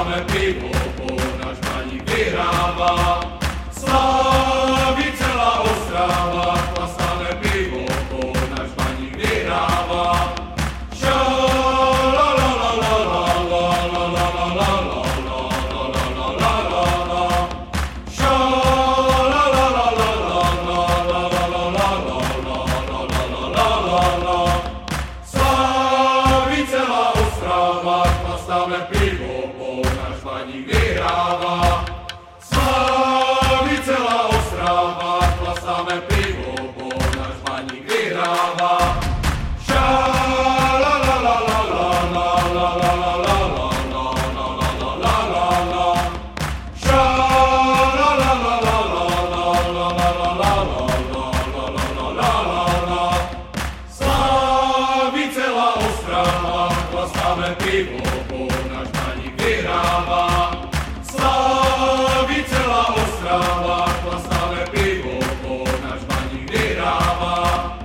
máme pivo, po náš paní vyhrává. máme pivo, po náš paník vyhrává. S vámi celá Ostrava, klasáme pivo, po náš paník vyhrává. Slaví celá Ostrava, klasáme pivo, po vyhrává. Slaví celá Ostrava, klasavé pivo po náš paní vyrává.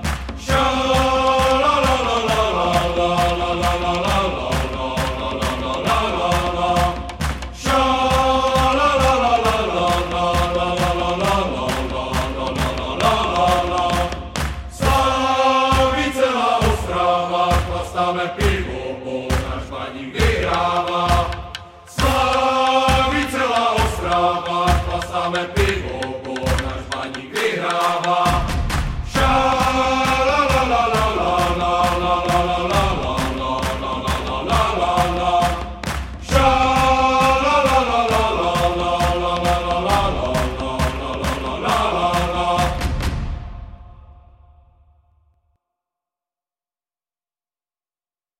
Slaví celá Ostrava, klasavé pivo me pivo, ko nas manji grihava,